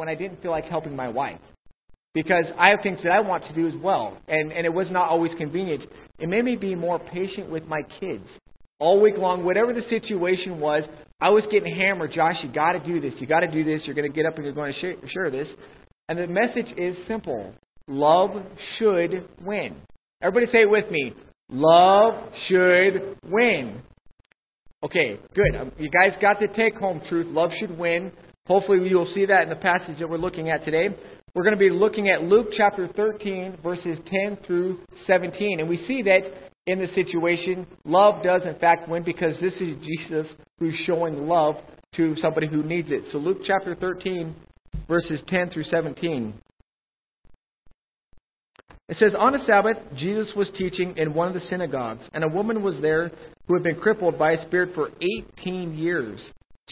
when I didn't feel like helping my wife. Because I have things that I want to do as well, and, and it was not always convenient. It made me be more patient with my kids. All week long, whatever the situation was, I was getting hammered. Josh, you got to do this. You got to do this. You're going to get up and you're going to share, this. And the message is simple love should win. Everybody say it with me. Love should win. Okay, good. Um, you guys got the take home truth. Love should win. Hopefully, you'll see that in the passage that we're looking at today. We're going to be looking at Luke chapter 13, verses 10 through 17. And we see that in the situation, love does in fact win because this is Jesus who's showing love to somebody who needs it. So, Luke chapter 13, verses 10 through 17. It says, On a Sabbath, Jesus was teaching in one of the synagogues, and a woman was there who had been crippled by a spirit for 18 years.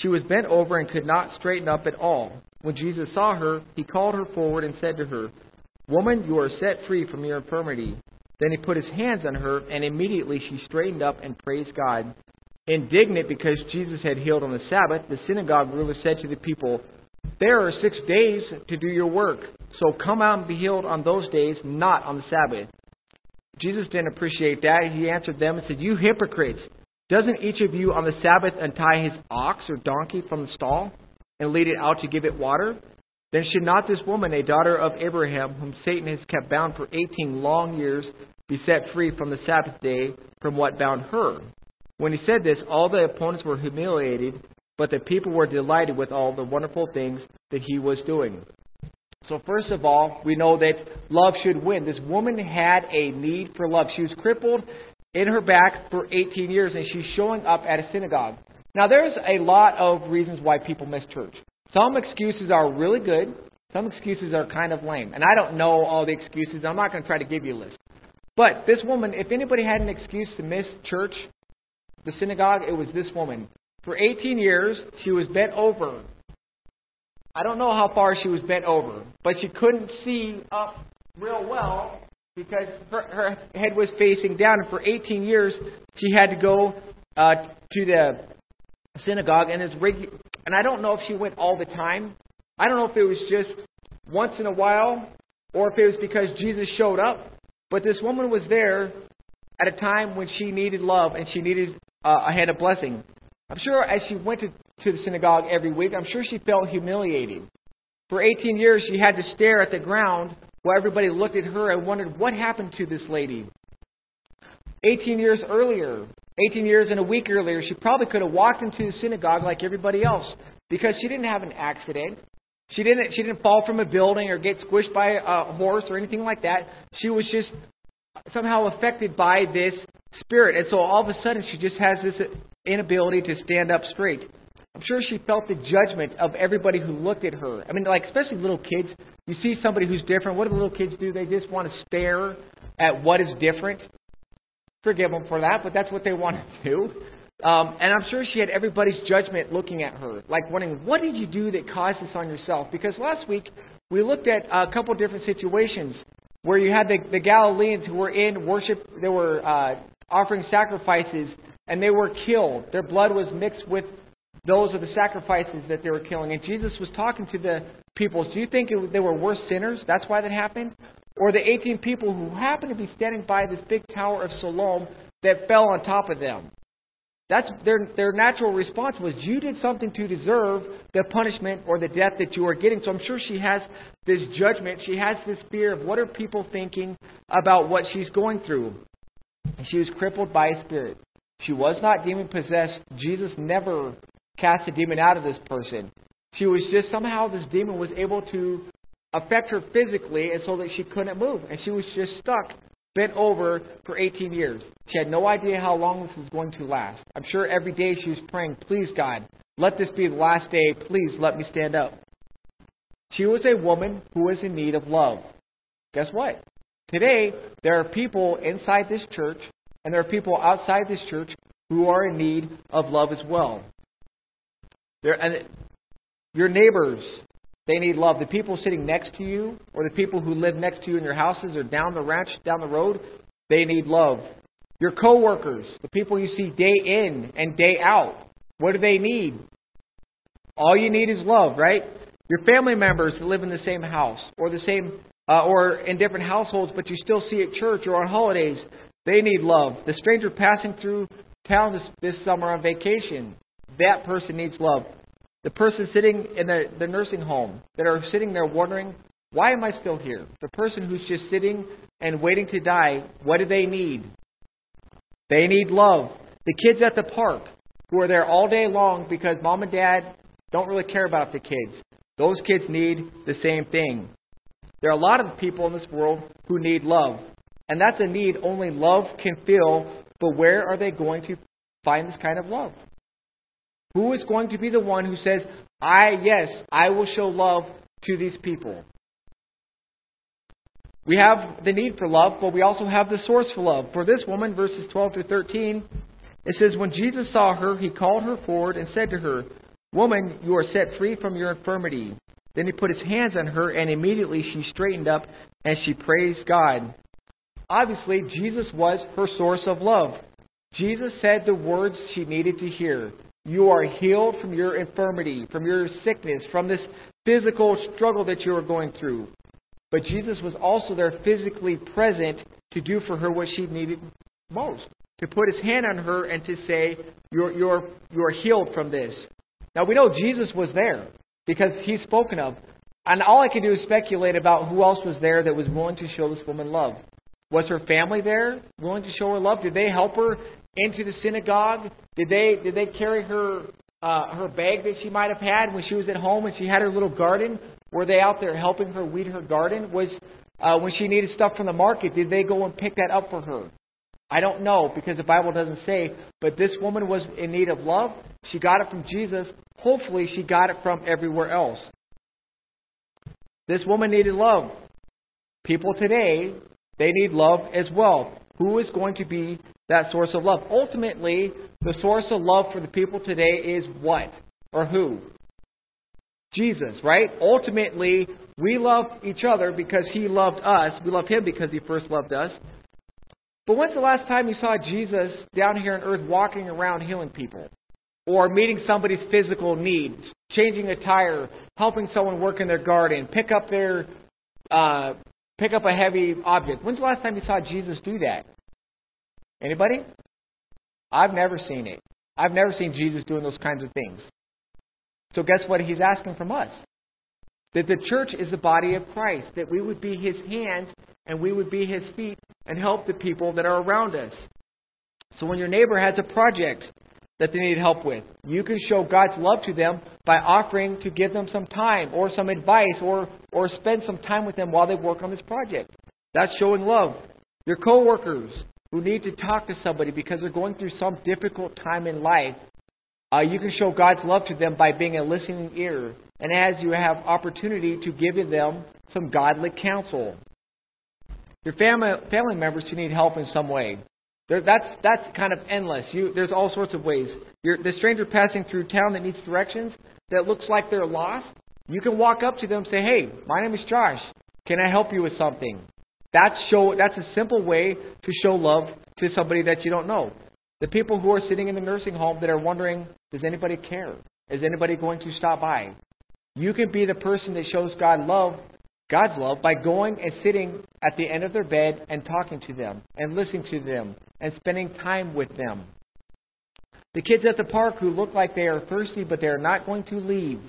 She was bent over and could not straighten up at all. When Jesus saw her, he called her forward and said to her, Woman, you are set free from your infirmity. Then he put his hands on her, and immediately she straightened up and praised God. Indignant because Jesus had healed on the Sabbath, the synagogue ruler said to the people, There are six days to do your work, so come out and be healed on those days, not on the Sabbath. Jesus didn't appreciate that. He answered them and said, You hypocrites! Doesn't each of you on the Sabbath untie his ox or donkey from the stall and lead it out to give it water? Then should not this woman, a daughter of Abraham, whom Satan has kept bound for eighteen long years, be set free from the Sabbath day from what bound her? When he said this, all the opponents were humiliated, but the people were delighted with all the wonderful things that he was doing. So, first of all, we know that love should win. This woman had a need for love. She was crippled in her back for 18 years, and she's showing up at a synagogue. Now, there's a lot of reasons why people miss church. Some excuses are really good. Some excuses are kind of lame. And I don't know all the excuses. I'm not going to try to give you a list. But this woman, if anybody had an excuse to miss church, the synagogue, it was this woman. For 18 years, she was bent over. I don't know how far she was bent over, but she couldn't see up real well because her, head was facing down. For 18 years, she had to go uh, to the synagogue, and it's regu- and I don't know if she went all the time. I don't know if it was just once in a while or if it was because Jesus showed up. But this woman was there at a time when she needed love and she needed uh, a hand of blessing. I'm sure as she went to, to the synagogue every week, I'm sure she felt humiliated. For 18 years, she had to stare at the ground while everybody looked at her and wondered what happened to this lady. 18 years earlier, 18 years and a week earlier, she probably could have walked into the synagogue like everybody else because she didn't have an accident. She didn't, she didn't fall from a building or get squished by a horse or anything like that. She was just somehow affected by this spirit. And so all of a sudden, she just has this inability to stand up straight. I'm sure she felt the judgment of everybody who looked at her. I mean, like, especially little kids. You see somebody who's different. What do the little kids do? They just want to stare at what is different forgive them for that, but that's what they want to do. Um, and I'm sure she had everybody's judgment looking at her, like wondering, what did you do that caused this on yourself? Because last week we looked at a couple different situations where you had the, the Galileans who were in worship, they were uh, offering sacrifices, and they were killed. Their blood was mixed with those are the sacrifices that they were killing. And Jesus was talking to the people. Do you think it, they were worse sinners? That's why that happened? or the 18 people who happened to be standing by this big tower of Siloam that fell on top of them. That's their their natural response was you did something to deserve the punishment or the death that you are getting. So I'm sure she has this judgment. She has this fear of what are people thinking about what she's going through. She was crippled by a spirit. She was not demon possessed. Jesus never cast a demon out of this person. She was just somehow this demon was able to affect her physically and so that she couldn't move. And she was just stuck, bent over for 18 years. She had no idea how long this was going to last. I'm sure every day she was praying, Please, God, let this be the last day. Please let me stand up. She was a woman who was in need of love. Guess what? Today, there are people inside this church and there are people outside this church who are in need of love as well. There, and your neighbors, they need love. The people sitting next to you, or the people who live next to you in your houses or down the ranch, down the road, they need love. Your coworkers, the people you see day in and day out, what do they need? All you need is love, right? Your family members that live in the same house or the same uh, or in different households, but you still see at church or on holidays, they need love. The stranger passing through town this, this summer on vacation, that person needs love. The person sitting in the, the nursing home that are sitting there wondering, why am I still here? The person who's just sitting and waiting to die, what do they need? They need love. The kids at the park who are there all day long because mom and dad don't really care about the kids. Those kids need the same thing. There are a lot of people in this world who need love. And that's a need only love can fill, but where are they going to find this kind of love? Who is going to be the one who says, I, yes, I will show love to these people? We have the need for love, but we also have the source for love. For this woman, verses 12 to 13, it says, When Jesus saw her, he called her forward and said to her, Woman, you are set free from your infirmity. Then he put his hands on her, and immediately she straightened up and she praised God. Obviously, Jesus was her source of love. Jesus said the words she needed to hear. You are healed from your infirmity, from your sickness, from this physical struggle that you are going through. But Jesus was also there physically present to do for her what she needed most to put his hand on her and to say, You're, you're, you're healed from this. Now we know Jesus was there because he's spoken of. And all I can do is speculate about who else was there that was willing to show this woman love. Was her family there willing to show her love? Did they help her into the synagogue? Did they did they carry her uh, her bag that she might have had when she was at home and she had her little garden? Were they out there helping her weed her garden? Was uh, when she needed stuff from the market, did they go and pick that up for her? I don't know because the Bible doesn't say, but this woman was in need of love. She got it from Jesus. Hopefully, she got it from everywhere else. This woman needed love. People today, they need love as well. Who is going to be that source of love? Ultimately, the source of love for the people today is what? Or who? Jesus, right? Ultimately, we love each other because he loved us. We love him because he first loved us. But when's the last time you saw Jesus down here on earth walking around healing people? Or meeting somebody's physical needs, changing a tire, helping someone work in their garden, pick up their uh, pick up a heavy object. When's the last time you saw Jesus do that? Anybody? I've never seen it. I've never seen Jesus doing those kinds of things. So guess what he's asking from us? That the church is the body of Christ, that we would be his hands and we would be his feet and help the people that are around us. So when your neighbor has a project that they need help with, you can show God's love to them by offering to give them some time or some advice or, or spend some time with them while they work on this project. That's showing love. Your coworkers who need to talk to somebody because they're going through some difficult time in life, uh, you can show God's love to them by being a listening ear, and as you have opportunity to give them some godly counsel. Your family family members who need help in some way. There, that's that's kind of endless. You, there's all sorts of ways. You're, the stranger passing through town that needs directions that looks like they're lost. You can walk up to them and say, "Hey, my name is Josh. Can I help you with something?" That's show. That's a simple way to show love to somebody that you don't know. The people who are sitting in the nursing home that are wondering, does anybody care? Is anybody going to stop by? You can be the person that shows God love, God's love, by going and sitting at the end of their bed and talking to them and listening to them and spending time with them. The kids at the park who look like they are thirsty but they are not going to leave.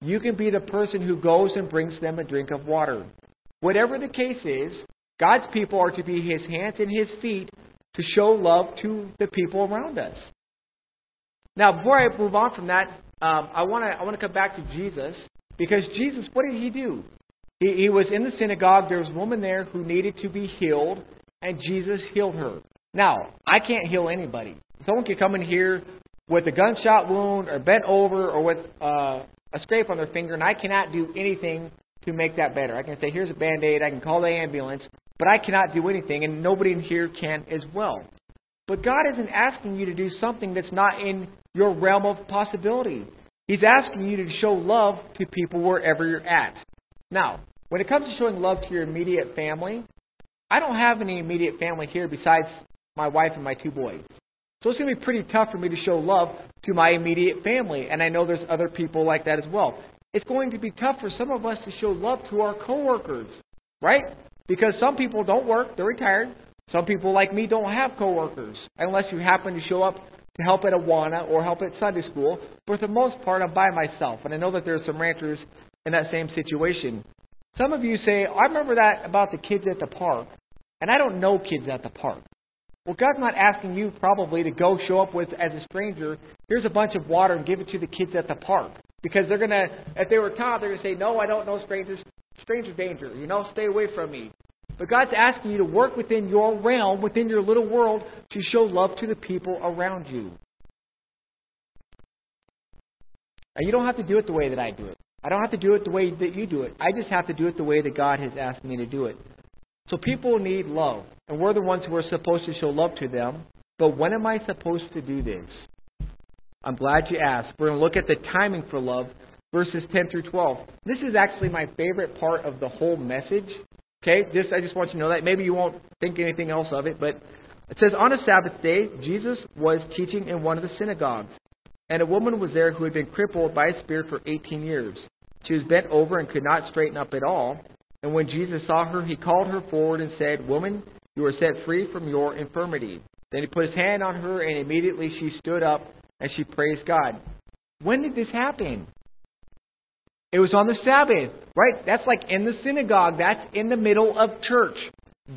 You can be the person who goes and brings them a drink of water. Whatever the case is, God's people are to be his hands and his feet to show love to the people around us. Now, before I move on from that, um, I want to I want to come back to Jesus because Jesus, what did he do? He, he was in the synagogue. There was a woman there who needed to be healed, and Jesus healed her. Now, I can't heal anybody. Someone can come in here with a gunshot wound or bent over or with uh, a scrape on their finger, and I cannot do anything to make that better. I can say, here's a band aid, I can call the ambulance, but I cannot do anything, and nobody in here can as well. But God isn't asking you to do something that's not in your realm of possibility. He's asking you to show love to people wherever you're at. Now, when it comes to showing love to your immediate family, I don't have any immediate family here besides my wife and my two boys. So it's going to be pretty tough for me to show love to my immediate family, and I know there's other people like that as well. It's going to be tough for some of us to show love to our coworkers, right? Because some people don't work, they're retired. Some people like me don't have coworkers unless you happen to show up to help at Awana or help at Sunday school. But for the most part, I'm by myself. And I know that there are some ranchers in that same situation. Some of you say, I remember that about the kids at the park. And I don't know kids at the park. Well, God's not asking you probably to go show up with as a stranger. Here's a bunch of water and give it to the kids at the park because they're gonna. If they were taught, they're gonna say, "No, I don't know strangers. Stranger danger. You know, stay away from me." But God's asking you to work within your realm, within your little world, to show love to the people around you. And you don't have to do it the way that I do it. I don't have to do it the way that you do it. I just have to do it the way that God has asked me to do it. So people need love, and we're the ones who are supposed to show love to them. But when am I supposed to do this? I'm glad you asked. We're going to look at the timing for love, verses 10 through 12. This is actually my favorite part of the whole message. Okay, just I just want you to know that. Maybe you won't think anything else of it, but it says on a Sabbath day, Jesus was teaching in one of the synagogues, and a woman was there who had been crippled by a spirit for 18 years. She was bent over and could not straighten up at all. And when Jesus saw her, he called her forward and said, Woman, you are set free from your infirmity. Then he put his hand on her, and immediately she stood up and she praised God. When did this happen? It was on the Sabbath, right? That's like in the synagogue. That's in the middle of church.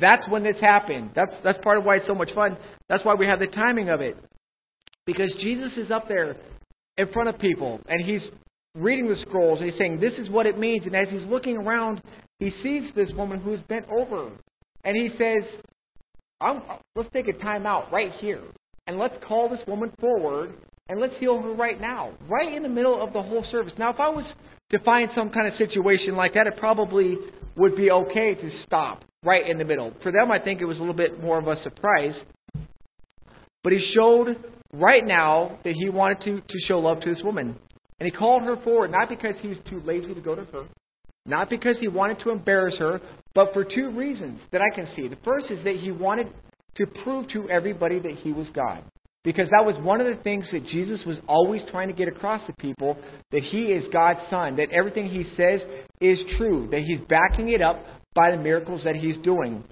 That's when this happened. That's that's part of why it's so much fun. That's why we have the timing of it. Because Jesus is up there in front of people and he's reading the scrolls and he's saying, This is what it means. And as he's looking around, he sees this woman who's bent over. And he says, Let's take a time out right here. And let's call this woman forward and let's heal her right now, right in the middle of the whole service. Now, if I was to find some kind of situation like that, it probably would be okay to stop right in the middle. For them, I think it was a little bit more of a surprise. But he showed right now that he wanted to, to show love to this woman. And he called her forward, not because he was too lazy to go to her, not because he wanted to embarrass her, but for two reasons that I can see. The first is that he wanted to prove to everybody that he was God. Because that was one of the things that Jesus was always trying to get across to people that he is God's son, that everything he says is true, that he's backing it up by the miracles that he's doing.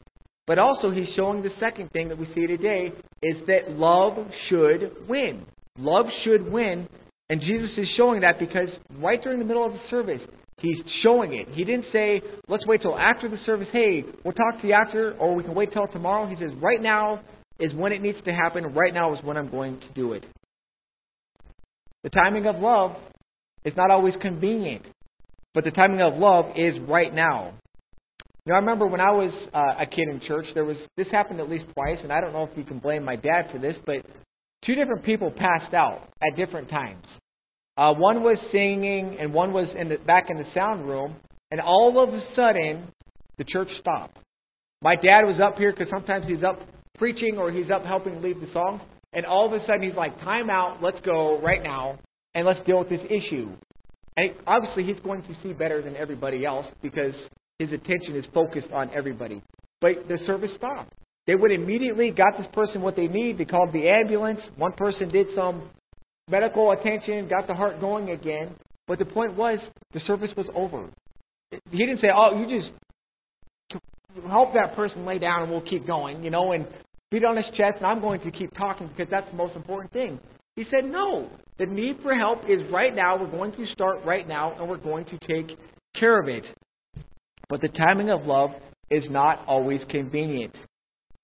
But also, he's showing the second thing that we see today is that love should win. Love should win and Jesus is showing that because right during the middle of the service, he's showing it. He didn't say, let's wait till after the service. Hey, we'll talk to you after, or we can wait till tomorrow. He says, right now is when it needs to happen. Right now is when I'm going to do it. The timing of love is not always convenient, but the timing of love is right now. You know, I remember when I was uh, a kid in church, there was this happened at least twice, and I don't know if you can blame my dad for this, but two different people passed out at different times. Uh, one was singing, and one was in the, back in the sound room, and all of a sudden, the church stopped. My dad was up here because sometimes he's up preaching or he's up helping lead the songs, and all of a sudden he's like, "Time out! Let's go right now, and let's deal with this issue." And obviously, he's going to see better than everybody else because his attention is focused on everybody. But the service stopped. They would immediately got this person what they need. They called the ambulance. One person did some medical attention, got the heart going again. But the point was, the service was over. He didn't say, "Oh, you just help that person lay down and we'll keep going," you know, and beat on his chest, and I'm going to keep talking because that's the most important thing. He said, "No, the need for help is right now. We're going to start right now, and we're going to take care of it." But the timing of love is not always convenient.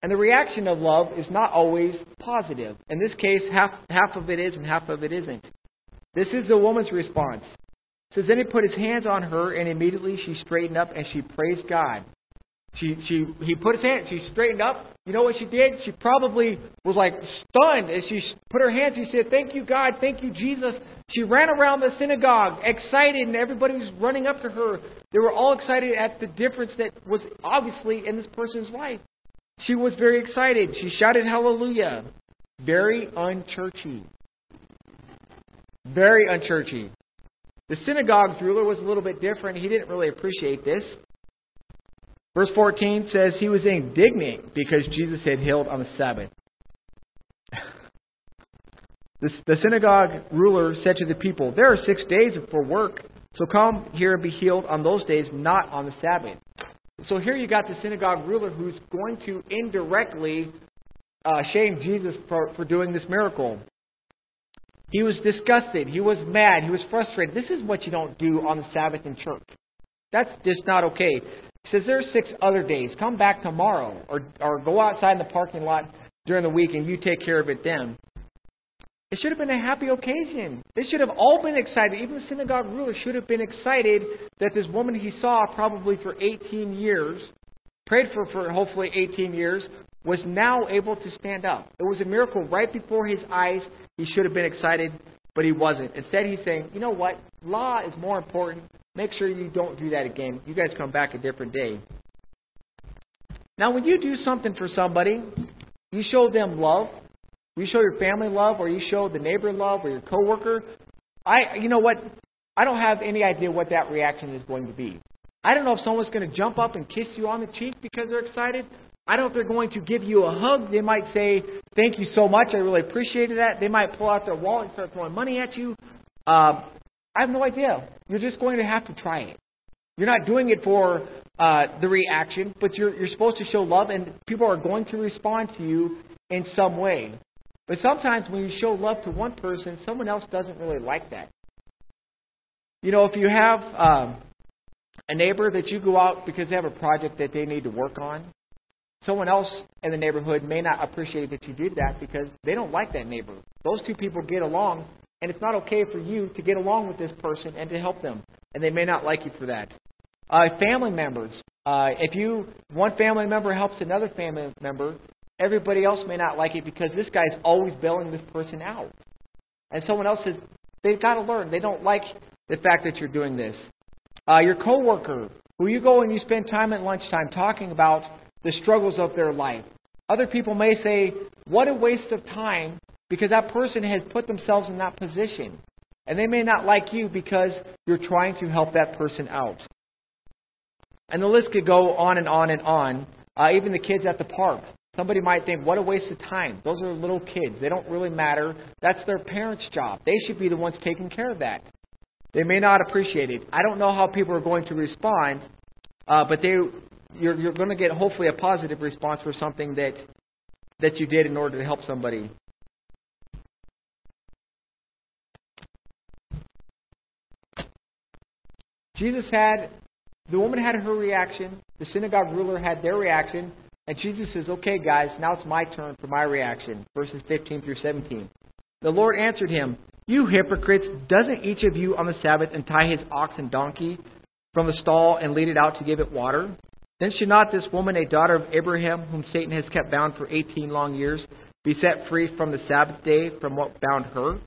And the reaction of love is not always positive. In this case, half, half of it is and half of it isn't. This is the woman's response. Says, Then he put his hands on her, and immediately she straightened up and she praised God. She, she, he put his hand, she straightened up. You know what she did? She probably was like stunned as she put her hands. She said, Thank you, God. Thank you, Jesus. She ran around the synagogue, excited, and everybody was running up to her. They were all excited at the difference that was obviously in this person's life. She was very excited. She shouted hallelujah. Very unchurchy. Very unchurchy. The synagogue's ruler was a little bit different. He didn't really appreciate this. Verse 14 says he was indignant because Jesus had healed on the Sabbath. The synagogue ruler said to the people, There are six days for work. So come here and be healed on those days, not on the Sabbath. So here you got the synagogue ruler who's going to indirectly uh, shame Jesus for, for doing this miracle. He was disgusted. He was mad. He was frustrated. This is what you don't do on the Sabbath in church. That's just not okay. He says, There are six other days. Come back tomorrow. Or, or go outside in the parking lot during the week and you take care of it then. It should have been a happy occasion. They should have all been excited. Even the synagogue ruler should have been excited that this woman he saw probably for 18 years, prayed for for hopefully 18 years, was now able to stand up. It was a miracle right before his eyes. He should have been excited, but he wasn't. Instead, he's saying, you know what? Law is more important. Make sure you don't do that again. You guys come back a different day. Now, when you do something for somebody, you show them love, you show your family love, or you show the neighbor love, or your coworker, I, you know what? I don't have any idea what that reaction is going to be. I don't know if someone's going to jump up and kiss you on the cheek because they're excited. I don't know if they're going to give you a hug. They might say, "Thank you so much. I really appreciated that." They might pull out their wallet and start throwing money at you. Uh, I have no idea. You're just going to have to try it. You're not doing it for uh, the reaction, but you're you're supposed to show love, and people are going to respond to you in some way. But sometimes when you show love to one person, someone else doesn't really like that. You know, if you have um, a neighbor that you go out because they have a project that they need to work on, someone else in the neighborhood may not appreciate that you did that because they don't like that neighbor. Those two people get along, and it's not okay for you to get along with this person and to help them, and they may not like you for that. Uh, family members. Uh, if you one family member helps another family member, Everybody else may not like it because this guy's always bailing this person out. And someone else says, they've got to learn. They don't like the fact that you're doing this. Uh, your coworker, who you go and you spend time at lunchtime talking about the struggles of their life. Other people may say, what a waste of time because that person has put themselves in that position. And they may not like you because you're trying to help that person out. And the list could go on and on and on. Uh, even the kids at the park. Somebody might think, what a waste of time. Those are little kids. They don't really matter. That's their parents' job. They should be the ones taking care of that. They may not appreciate it. I don't know how people are going to respond, uh, but they, you're, you're going to get hopefully a positive response for something that, that you did in order to help somebody. Jesus had, the woman had her reaction, the synagogue ruler had their reaction, and Jesus says, Okay, guys, now it's my turn for my reaction. Verses 15 through 17. The Lord answered him, You hypocrites, doesn't each of you on the Sabbath untie his ox and donkey from the stall and lead it out to give it water? Then should not this woman, a daughter of Abraham, whom Satan has kept bound for 18 long years, be set free from the Sabbath day from what bound her?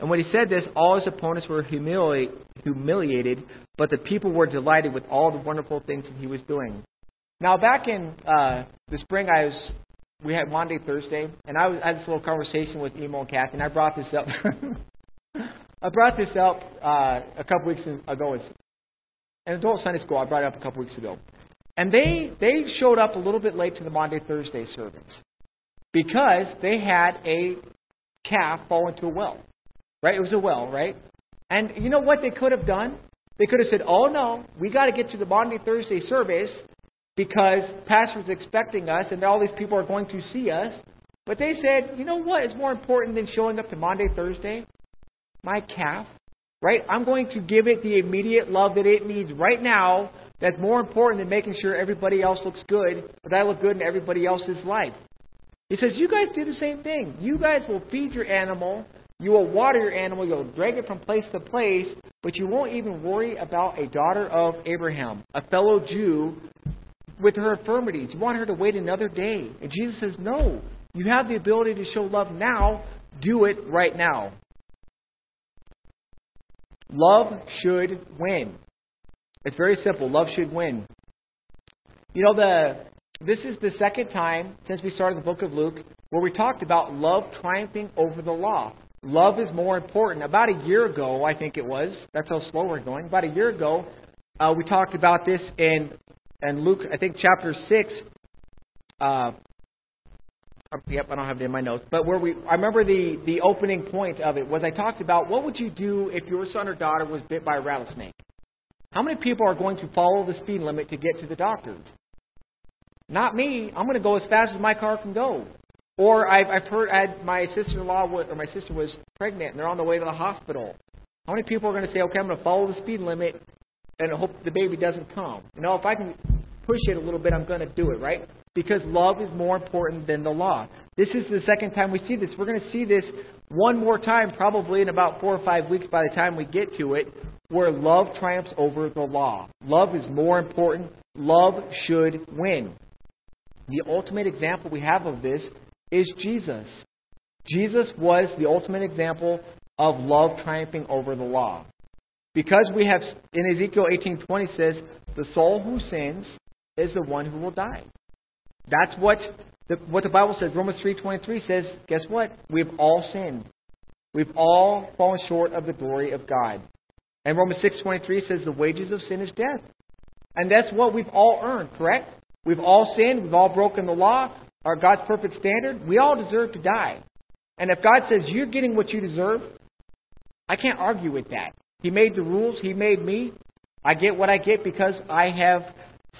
And when he said this, all his opponents were humiliated, but the people were delighted with all the wonderful things that he was doing. Now, back in uh, the spring, I was we had Maundy, Thursday, and I, was, I had this little conversation with Emo and Kathy, and I brought this up. I brought this up uh, a couple weeks ago. It's in adult Sunday school. I brought it up a couple weeks ago, and they they showed up a little bit late to the Maundy Thursday service because they had a calf fall into a well. Right? It was a well, right? And you know what they could have done? They could have said, "Oh no, we got to get to the Maundy Thursday service because pastor's expecting us and all these people are going to see us. But they said, you know what is more important than showing up to Maundy, Thursday? My calf. Right? I'm going to give it the immediate love that it needs right now. That's more important than making sure everybody else looks good, but I look good in everybody else's life. He says, You guys do the same thing. You guys will feed your animal, you will water your animal, you'll drag it from place to place, but you won't even worry about a daughter of Abraham, a fellow Jew with her infirmities. You want her to wait another day. And Jesus says, No. You have the ability to show love now. Do it right now. Love should win. It's very simple. Love should win. You know, the this is the second time since we started the book of Luke where we talked about love triumphing over the law. Love is more important. About a year ago, I think it was, that's how slow we're going. About a year ago, uh, we talked about this in and Luke, I think chapter 6, uh, uh, yep, I don't have it in my notes, but where we, I remember the, the opening point of it was I talked about what would you do if your son or daughter was bit by a rattlesnake? How many people are going to follow the speed limit to get to the doctor? Not me. I'm going to go as fast as my car can go. Or I've, I've heard I had my sister-in-law or my sister was pregnant and they're on the way to the hospital. How many people are going to say, okay, I'm going to follow the speed limit and hope the baby doesn't come? You know, if I can push it a little bit, I'm going to do it, right? Because love is more important than the law. This is the second time we see this. We're going to see this one more time, probably in about four or five weeks by the time we get to it, where love triumphs over the law. Love is more important. Love should win. The ultimate example we have of this is Jesus. Jesus was the ultimate example of love triumphing over the law. Because we have in Ezekiel 18:20 says, "The soul who sins is the one who will die." That's what the, what the Bible says. Romans 3:23 says, "Guess what? We've all sinned. We've all fallen short of the glory of God." And Romans 6:23 says, "The wages of sin is death." And that's what we've all earned, correct? We've all sinned. We've all broken the law. Our God's perfect standard. We all deserve to die. And if God says you're getting what you deserve, I can't argue with that. He made the rules. He made me. I get what I get because I have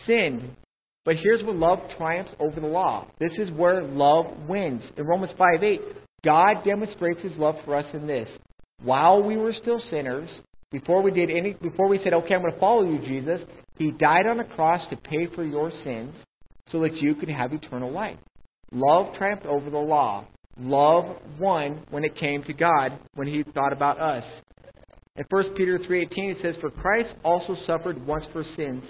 sinned. But here's where love triumphs over the law. This is where love wins. In Romans 5 8, God demonstrates his love for us in this. While we were still sinners, before we did any before we said, Okay, I'm gonna follow you, Jesus, he died on a cross to pay for your sins so that you could have eternal life. Love triumphed over the law. Love won when it came to God, when he thought about us. In 1 Peter 3:18 it says for Christ also suffered once for sins,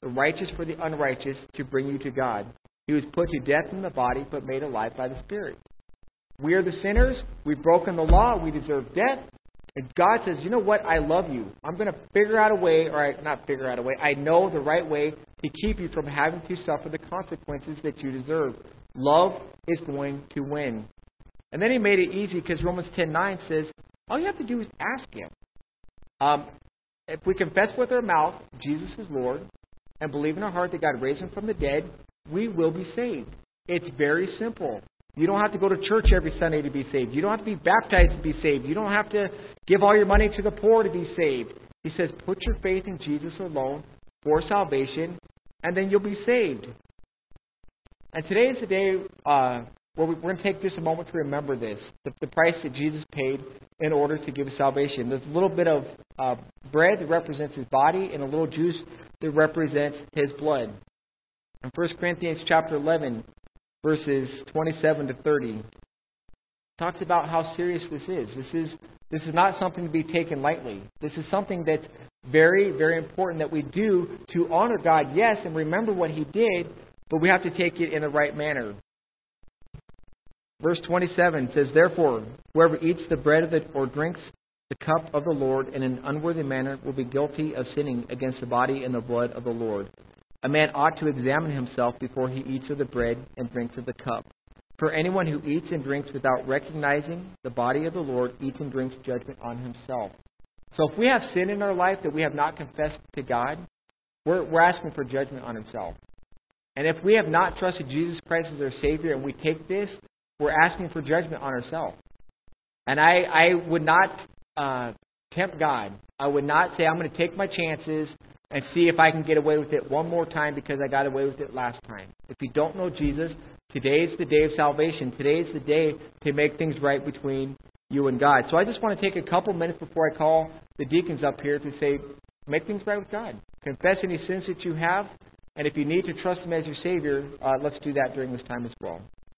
the righteous for the unrighteous to bring you to God. He was put to death in the body but made alive by the Spirit. We are the sinners, we've broken the law, we deserve death, and God says, you know what? I love you. I'm going to figure out a way, or I, not figure out a way, I know the right way to keep you from having to suffer the consequences that you deserve. Love is going to win. And then he made it easy because Romans 10.9 says, all you have to do is ask him. Um, if we confess with our mouth Jesus is Lord and believe in our heart that God raised him from the dead, we will be saved. It's very simple. You don't have to go to church every Sunday to be saved. You don't have to be baptized to be saved. You don't have to give all your money to the poor to be saved. He says, put your faith in Jesus alone for salvation, and then you'll be saved. And today is the day uh, where we, are going to take just a moment to remember this the, the, price that Jesus paid in order to give us salvation. There's a little bit of uh, bread that represents his body, and a little juice that represents his blood. In 1 Corinthians chapter 11, verses 27 to 30 talks about how serious this is. This is this is not something to be taken lightly. This is something that's very, very important that we do to honor God, yes, and remember what He did, but we have to take it in the right manner. Verse 27 says, Therefore, whoever eats the bread the, or drinks the cup of the Lord in an unworthy manner will be guilty of sinning against the body and the blood of the Lord. A man ought to examine himself before he eats of the bread and drinks of the cup. For anyone who eats and drinks without recognizing the body of the Lord eats and drinks judgment on himself. So if we have sin in our life that we have not confessed to God, we're, we're asking for judgment on himself. And if we have not trusted Jesus Christ as our Savior and we take this, we're asking for judgment on ourselves. And I, I would not uh, tempt God. I would not say, I'm going to take my chances and see if I can get away with it one more time because I got away with it last time. If you don't know Jesus, today is the day of salvation. Today is the day to make things right between you and God. So I just want to take a couple minutes before I call the deacons up here to say, make things right with God. Confess any sins that you have, and if you need to trust Him as your Savior, uh, let's do that during this time as well.